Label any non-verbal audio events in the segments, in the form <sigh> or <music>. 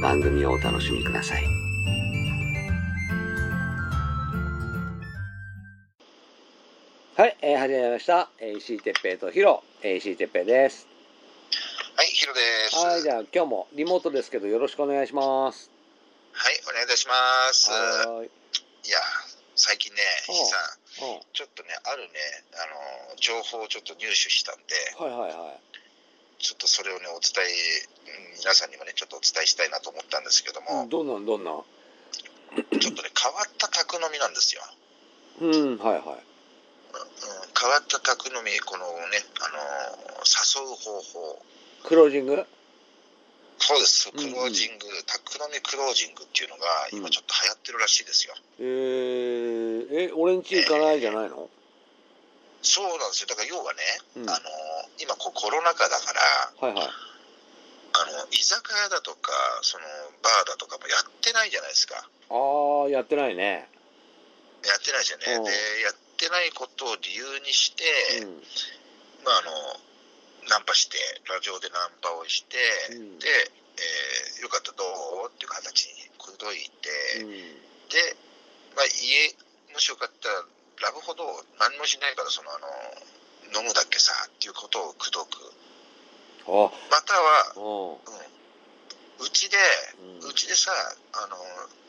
番組をお楽しみください。はい、えー、始まりました。えー、石井哲平とヒロ、えー、石井哲平です。はい、ヒロです。はい、じゃあ今日もリモートですけどよろしくお願いします。はい、お願いいたします。はい。いや、最近ね、おうひさんちょっとね、あるね、あの、情報をちょっと入手したんで、はいはいはい。ちょっとそれをね、お伝え、うん皆さんにもね、ちょっとお伝えしたいなと思ったんですけども、どんなんどんなん？ちょっとね、変わった宅飲みなんですよ。うん、はいはい。うん、変わった宅飲み、このね、あの、誘う方法。クロージング？そうです、クロージング、宅飲みクロージングっていうのが、今ちょっと流行ってるらしいですよ。えー、え、俺んち行かないじゃないの、そうなんですよ。だから要はね、うん、あの、今こうコロナ禍だから、はいはい。あの居酒屋だとかそのバーだとかもやってないじゃないですかあー、やってないね。やってないですよね、うんでやってないことを理由にして、うん。まああのナンパしてラジオでナンパをして、うんで、えーよかったどう？っていう形に口説いて、うん。で、まあ、家もしよかったらラブほど何もしないからそのあの飲むだけさっていうことを口説く。あ、または、うん。ちでうちでさあの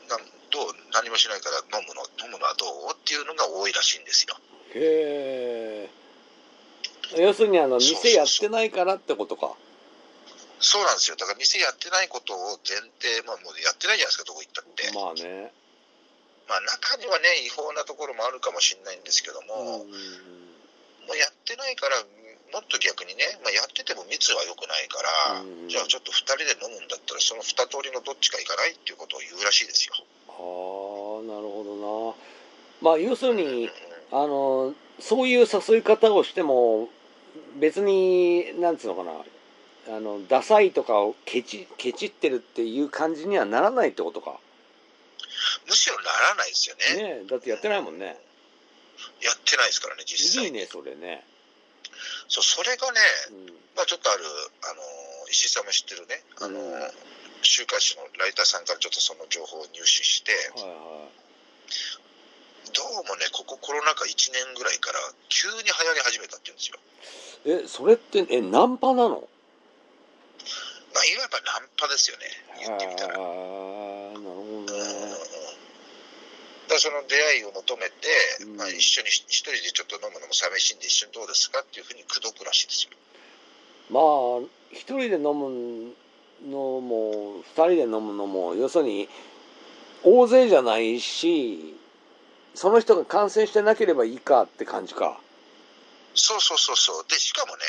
なんどう何もしないから飲むの飲むのはどうっていうのが多いらしいんですよ。へえ。要するにあの、店やってないからってことか。そうなんですよ。だから店やってないことを前提、まあ、もうやってないじゃないですかどこ行ったって、まあね。まあ、中にはね違法なところもあるかもしれないんですけどうんも、もうやってないからもっと逆にね、まあ、やってても密は良くないから、うんじゃあちょっと2人で飲むんだったらその2通りのどっちか行かないっていうことを言うらしいですよ、ああ、なるほどな。まあ、要するに、うんうんあの、そういう誘い方をしても、別に、なんつうのかな。あの、ダサいとかをケチ、ケチってるっていう感じにはならないってことか。むしろならないですよねねえだってやってないもんね。やってないですからね実際いいね、それね。そうそれがね、うん。まあ、ちょっとある、あの石井さんも知ってるね、あのうん週刊誌のライターさんからちょっとその情報を入手して、はいはどうもね、ここコロナ禍1年ぐらいから急に流行り始めたって言うんですよ。い。え、それって、え、ナンパなの？まあ、いわばナンパですよね、言ってみたら。ああ、うんなるほどうんうんね。だからその出会いを求めて、うんまあ、一緒に一人でちょっと飲むのも寂しいんで一緒にどうですか？っていうふうに口説くらしいですよ。まあ一人で飲むのも二人で飲むのも要するに大勢じゃないしその人が感染してなければいいかって感じか、そうそうそうそう。で、しかもね、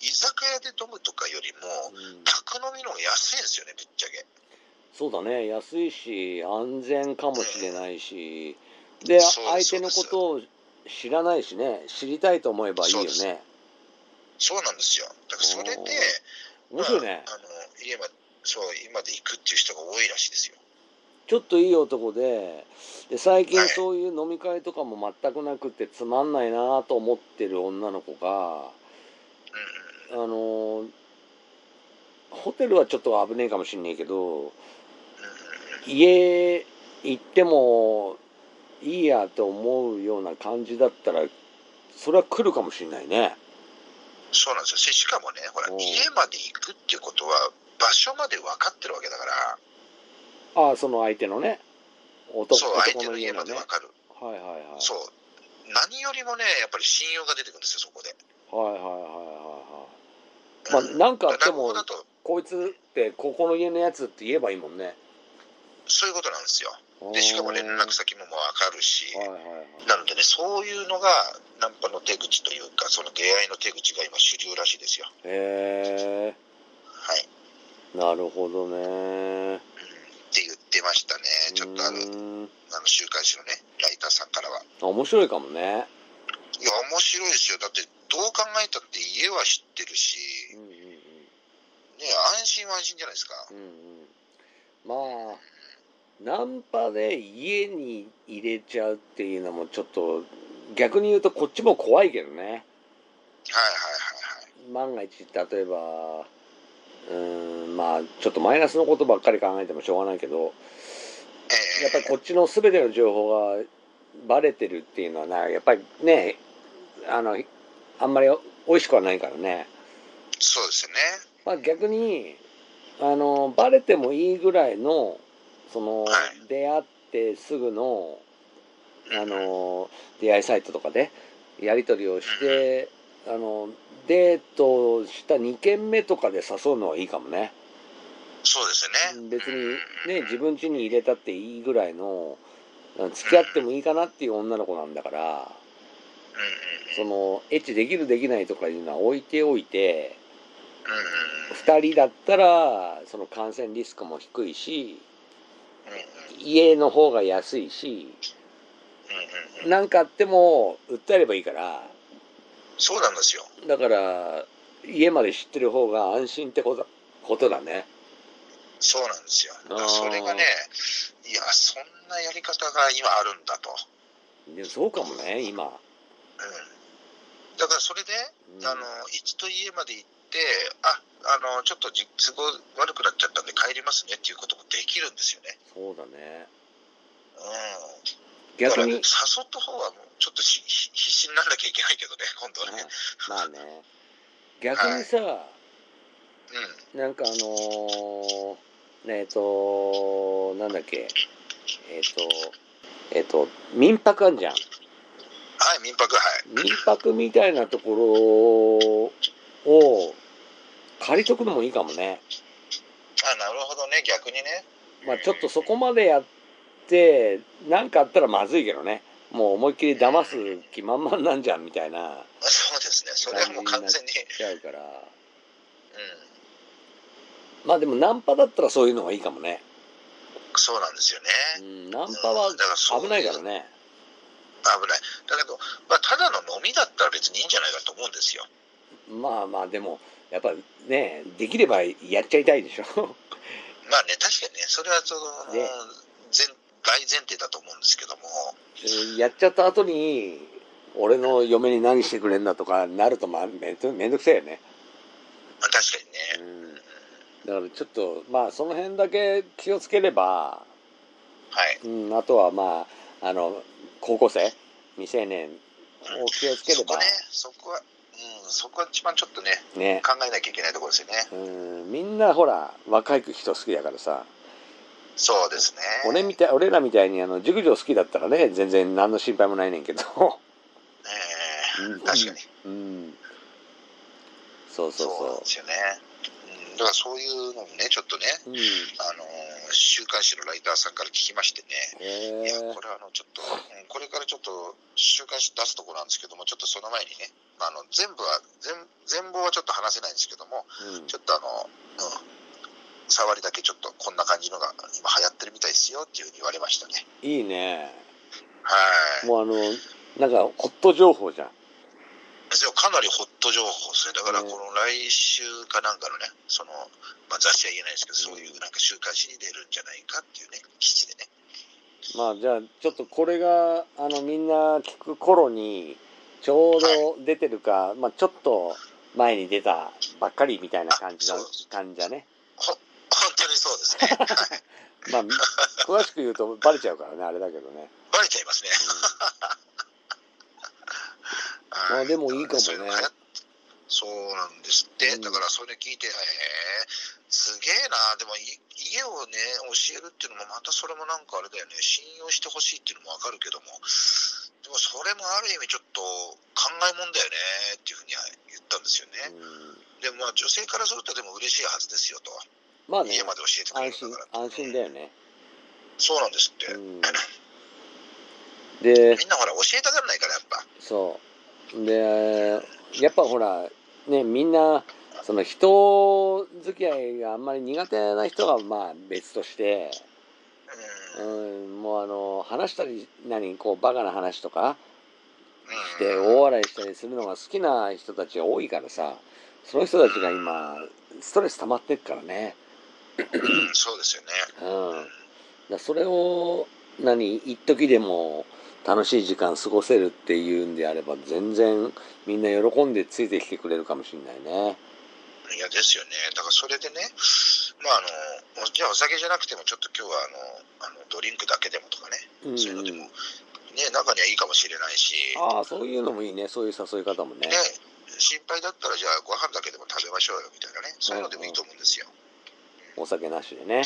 居酒屋で飲むとかよりも、うん宅飲みの方が安いんですよね、ぶっちゃけ。そうだね。安いし安全かもしれないし。うです相手のことを知らないしね。知りたいと思えばいいよね。そうなんですよ。だからそれで、面白いね。まあ、あの家まそう今で行くっていう人が多いらしいですよ。ちょっといい男でで最近はい。そういう飲み会とかも全くなくてつまんないなと思ってる女の子がうんうんあのホテルはちょっと危ねえかもしんねえけど家行ってもいいやと思うような感じだったらそれは来るかもしんないね。そうなんですよ。ししかもね、ほら家まで行くっていうことは場所まで分かってるわけだから、ああその相手のね。男そう、相手男の家までねわかる。はいはいはい。そう。何よりもね、やっぱり信用が出てくるんですよ、そこで。はいはいはいはいはいまあなんかあってもこいつってここの家のやつって言えばいいもんねそういうことなんですよ。で、しかも連絡先ももうわかるし、はいはいはいなのでね、そういうのがナンパの手口というか、その出会いの手口が今主流らしいですよ。へえはい。なるほどねうん、って言ってましたね。ちょっとある、あの週刊誌のね、ライターさんからは。あ面白いかもねいや、面白いですよ。だって、どう考えたって家は知ってるしう、んうんうんね、安心は安心じゃないですか。うんうんまあナンパで家に入れちゃうっていうのもちょっと逆に言うとこっちも怖いけどねはいはいはいはい。万が一例えばうーんまあちょっとマイナスのことばっかり考えてもしょうがないけどええやっぱりこっちの全ての情報がバレてるっていうのはなやっぱりねあのあんまり美味しくはないからね、そうですよね。まあ、逆にあのバレてもいいぐらいのその、はい。出会ってすぐのあの出会いサイトとかでやり取りをしてあのデートをした2軒目とかで誘うのはいいかもね。そうですよね。別にうんね自分家に入れたっていいぐらいの付き合ってもいいかなっていう女の子なんだからそのエッチできるできないとかいうのは置いておいてうんうんうん。2人だったらその感染リスクも低いし家の方が安いし何かあっても訴えればいいからそうなんですよ。だから家まで知ってる方が安心ってことことだねそうなんですよ。それがね、いや、そんなやり方が今あるんだと。そうかもね今、うん。だからそれで、うんあの、一度家まで行って、あ、あの、ちょっとじ都合悪くなっちゃったんで帰りますねっていうこともできるんですよね。そうだねうん。逆に誘った方はもうちょっとしひ必死にならなきゃいけないけどね、今度はね。まあね逆にさ、<laughs> うん。なんかあのーねえっとなんだっけえっとえっと民泊あんじゃんはい、民泊、はい。民泊みたいなところを借りとくのもいいかもねあ、なるほどね、逆にね。まあちょっとそこまでやって何かあったらまずいけどねもう思いっきり騙す気満々なんじゃんみたいなそうですね、それはもう完全に。ちゃうからうん。まあでもナンパだったらそういうのがいいかもね、そうなんですよね。うん、ナンパはだからそういう危ないからね危ない。だけど、まあ、ただの飲みだったら別にいいんじゃないかと思うんですよ。まあまあでもやっぱねできればやっちゃいたいでしょ。まあね、確かにね、それはその、ね。前大前提だと思うんですけども、やっちゃった後に俺の嫁に何してくれんだとかなるとまあめんどめんどくせえよね、まあ、確かうにね、ん、だからちょっとまあその辺だけ気をつければ、はい。うん、あとはまああの高校生？未成年を気をつければ。そこね、そこは、うん、そこは一番ちょっとね、ね考えなきゃいけないところですよね。うんみんなほら若い人好きだからさそうですね。俺みたい俺らみたいにあの熟女好きだったらね全然何の心配もないねんけどええうん確かに。うんそうそうそうそですよね。うん、だからそういうのもね、ちょっとね、ううん。あのー週刊誌のライターさんから聞きましてね、いや、これはあの、ちょっと、うんこれからちょっと、週刊誌出すところなんですけども、ちょっとその前にね、あの、全部は、全、全貌はちょっと話せないんですけども、うん。ちょっとあの、うん、触りだけちょっとこんな感じのが今流行ってるみたいですよっていうふうに言われましたね。いいね。はい。もうあのなんかホット情報じゃんかなりホット情報ですね。だからねこの来週かなんかのね、その、まあ雑誌は言えないですけど、そういうなんか週刊誌に出るんじゃないかっていうね、記事でね。まあじゃあちょっとこれがあのみんな聞く頃にちょうど出てるか、まあちょっと前に出たばっかりみたいな感じの感じだね。ほ、本当にそうですね。<laughs> はい。まあ詳しく言うとバレちゃうからねあれだけどね、バレちゃいますね。まあでもいいかもね。そうなんですって、うん。だからそれ聞いて、えー、すげえな、でもい家をね、教えるっていうのも、またそれもなんかあれだよね、信用してほしいっていうのもわかるけども、でもそれもある意味、ちょっと考えもんだよねっていうふうには言ったんですよね。うん。でもまあ女性からすると、でも嬉しいはずですよと、まあね。家まで教えてくれ安心るんだから。安心だよね、そうなんですって。うん、でみんなほら、教えたがらないから、やっぱ。そうでやっぱほらねみんなその人付き合いがあんまり苦手な人がまあ別として、うん。うん、もうあの話したり何こうバカな話とかしてうん大笑いしたりするのが好きな人たちが多いからさその人たちが今ストレス溜まってっからね、うんそうですよね。うん、だそれを何一時でも楽しい時間過ごせるっていうんであれば全然みんな喜んでついてきてくれるかもしれないね。いやですよね、だからそれでね、まあ、あのじゃあお酒じゃなくても、ちょっと今日はあのあのドリンクだけでもとかね、うんそういうのでも、ね、中にはいいかもしれないし、ああそういうのもいいね。そういう誘い方もね。ね、心配だったら、じゃあご飯だけでも食べましょうよみたいなね、そういうのでもいいと思うんですよ。お酒なしでね。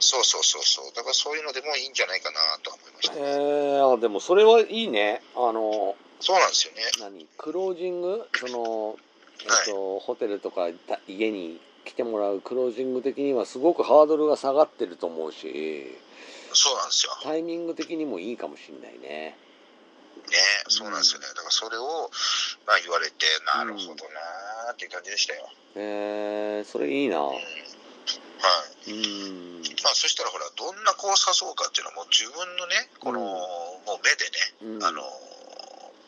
そうそうそうそう、だからそういうのでもいいんじゃないかなとは思いました。えー、あでもそれはいいねあのそうなんですよね。何？クロージング？その、えっとホテルとかた家に来てもらうクロージング的にはすごくハードルが下がってると思うしそうなんですよ。タイミング的にもいいかもしれないね。ね、そうなんですよね。だからそれを、まあ、言われて、なるほどなーっていう感じでしたよ。えー、それいいな。うん。はい。うん。まあ、そしたらほら、どんな子を誘うかっていうのは、もう自分のね、この、うんもう目でね、うんあの、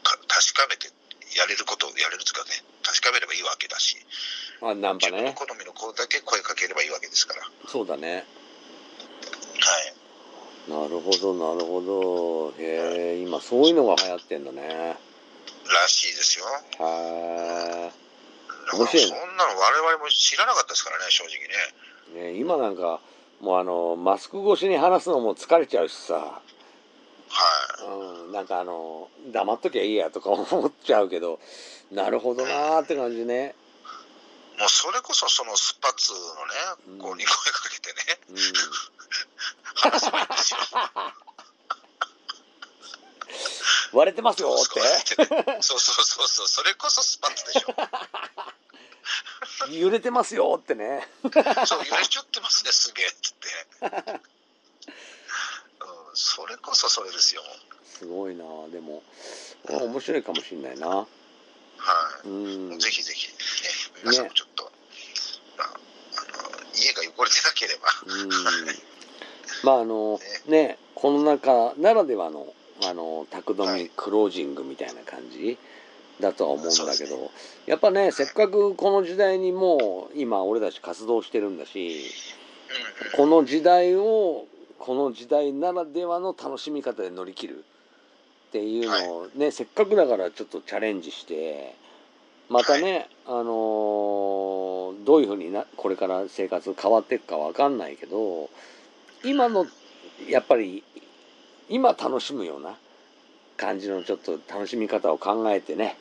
か確かめて、やれることをやれるとかね、確かめればいいわけだし、あ、ナンパ自分のね。好みの子だけ声かければいいわけですから。はい。そうだね。なるほど、なるほど。へえ、今そういうのが流行ってんだね。らしいですよ。はだから面白いねそんなの我々も知らなかったですからね、正直ね。い。ね、今なんか、もうあの、マスク越しに話すのも疲れちゃうしさ。はい。うん、なんかあの、黙っときゃいいやとか <laughs> 思っちゃうけど、なるほどなーって感じね。もうそれこそそのスパッツうんのね、子に声かけてね、うん。<laughs> 話せばいいんですよ。<laughs> 割れてますよって。そうそうそうそう、それこそスパッツでしょ。揺れてますよってね。そう、揺れちゃってますね、すげえっつって。<laughs> うん、それこそそれですよ。すごいなでも、面白いかもしんないな。はい。うん。ぜひぜひ、ね、皆さんもちょっと、まあ、あの家が汚れてなければ、うんまああの <laughs> ねこの中ならではのあの宅飲みクロージングみたいな感じだとは思うんだけど、やっぱねせっかくこの時代にもう今俺たち活動してるんだしこの時代をこの時代ならではの楽しみ方で乗り切るっていうのをね、せっかくだからちょっとチャレンジしてまたね、あのーどういうふうになこれから生活変わっていくかわかんないけど今のやっぱり今楽しむような感じのちょっと楽しみ方を考えてね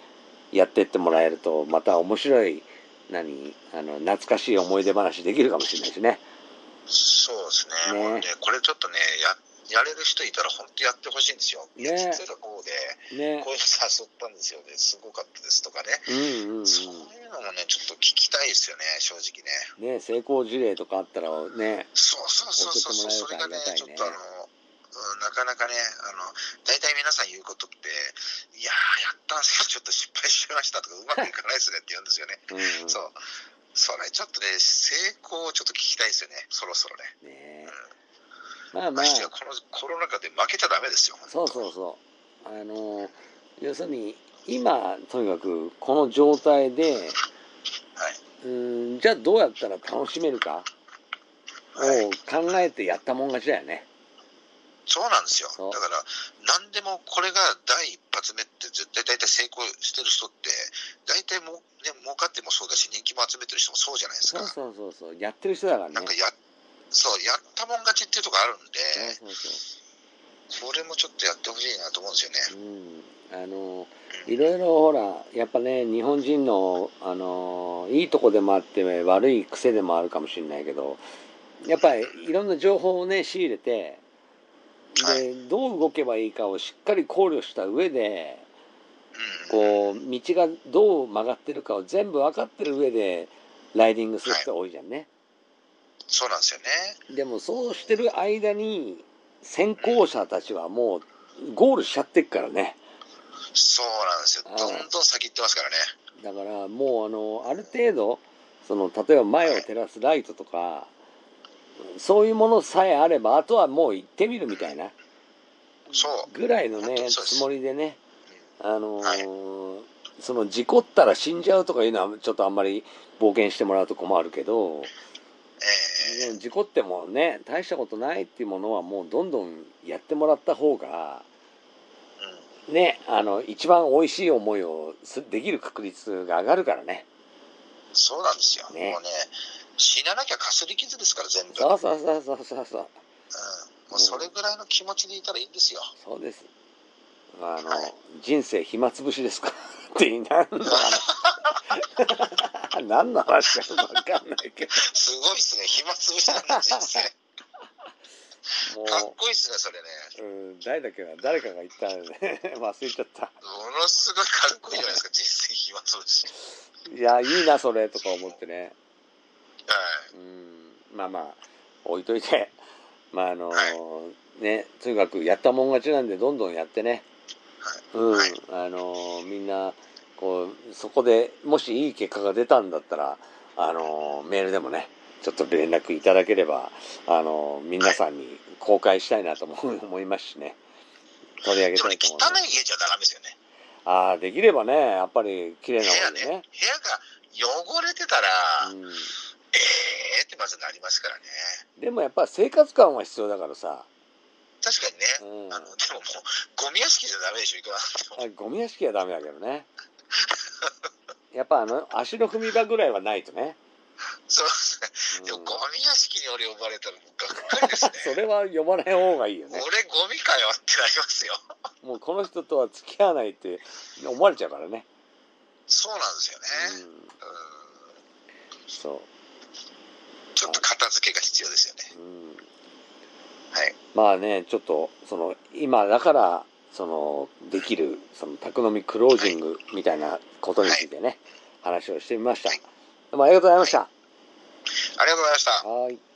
やってってもらえるとまた面白い何あの懐かしい思い出話できるかもしれないしね。そうですね、ね。もうね、これちょっとね、ややれる人いたら、本当やってほしいんですよ。ね。いや実はこうで、ね。こういうの誘ったんですよね、すごかったですとかね、うんうんうん。そういうのもね、ちょっと聞きたいですよね、正直ね。ね成功事例とかあったらねそうそうそうそうそれがね、ちょっとあの、うんなかなかね、あの、大体皆さん言うことって、いやー、やったんですけど、<laughs> ちょっと失敗しちゃいましたとか、うまくいかないですねって言うんですよね。<laughs> うんうんそう。それちょっとね、成功をちょっと聞きたいですよね、そろそろね。ねまあまあましてやこのコロナ禍で負けちゃダメですよ、そうそうそうあの要するに今とにかくこの状態ではい。うんじゃあどうやったら楽しめるかはいを考えてやったもん勝ちだよね。そうなんですよ。そうだから、何でもこれが第一発目って絶対大体成功してる人って、大体もう、ね、儲かってもそうだし、人気も集めてる人もそうじゃないですか。そうそうそうそうやってる人だからね。なんかや、そう、やったもん勝ちっていうところあるんで、そうそうそこれもちょっとやってほしいなと思うんですよね。うん、あのいろいろほらやっぱね日本人のあのいいとこでもあって悪い癖でもあるかもしれないけどやっぱりいろんな情報をね仕入れてはでどう動けばいいかをしっかり考慮した上でうん。こう道がどう曲がってるかを全部分かってる上でライディングする人多いじゃんね。そうなんですよね。でもそうしてる間に先行者たちはもうゴールしちゃってっからね。そうなんですよ。うんどんどん先行ってますからね。だからもうあのある程度その例えば前を照らすライトとかそういうものさえあればあとはもう行ってみるみたいな。そう。ぐらいのねつもりでね。あのーはい。その事故ったら死んじゃうとかいうのはちょっとあんまり冒険してもらうと困るけどええ。でも事故ってもね大したことないっていうものはもうどんどんやってもらった方がうん。ねあの一番美味しい思いをすできる確率が上がるからね。そうなんですよ。ね。もうね、死ななきゃかすり傷ですから、全部。そうそうそうそうそうそううん。もうそれぐらいの気持ちでいたらいいんですよ。そうですあの、はい人生暇つぶしですか？<laughs> って何の話何の話か分かんないけすごいっすね。暇つぶしなんだ、人生。<laughs> どかっもこいいっすね、それね。う、うん、誰だっけな？誰かが言ったのね <laughs> 忘れちゃったものすごいかっこいいじゃないですか、人生暇つぶし。いやいいなそれとか思ってねまあまあ置いといて <laughs> まああのはねとにかくやったもん勝ちなんでどんどんやってね。うん、はい。あのみんなこうそこでもしいい結果が出たんだったらあのメールでもねちょっと連絡いただければあの皆さんに公開したいなとも思いますしね。取り上げたいと思います。汚い家じゃダメですよね。ああできればねやっぱり綺麗部な方屋ね。にね、部屋が汚れてたら、うん、えーってまずなりますからね。でもやっぱ生活感は必要だからさ、確かにね、うん、あの、でももう、ゴミ屋敷じゃダメでしょ、いくらゴミ屋敷はダメだけどね <laughs> やっぱあの足の踏み場ぐらいはないとね、そうですね。でも、うんゴミ屋敷に俺呼ばれたら、もうがっかりですね。<laughs> それは読まない方がいいよね俺、ゴミかよってなりますよ。もうこの人とは付き合わないって思われちゃうからね。そうなんですよね。うん、うんそちょっと片付けが必要ですよね。はい。まあね、ちょっとその今だからそのできるその宅飲みクロージングみたいなことについてね、話をしてみました。はいどうもありがとうございました。ありがとうございました。はい。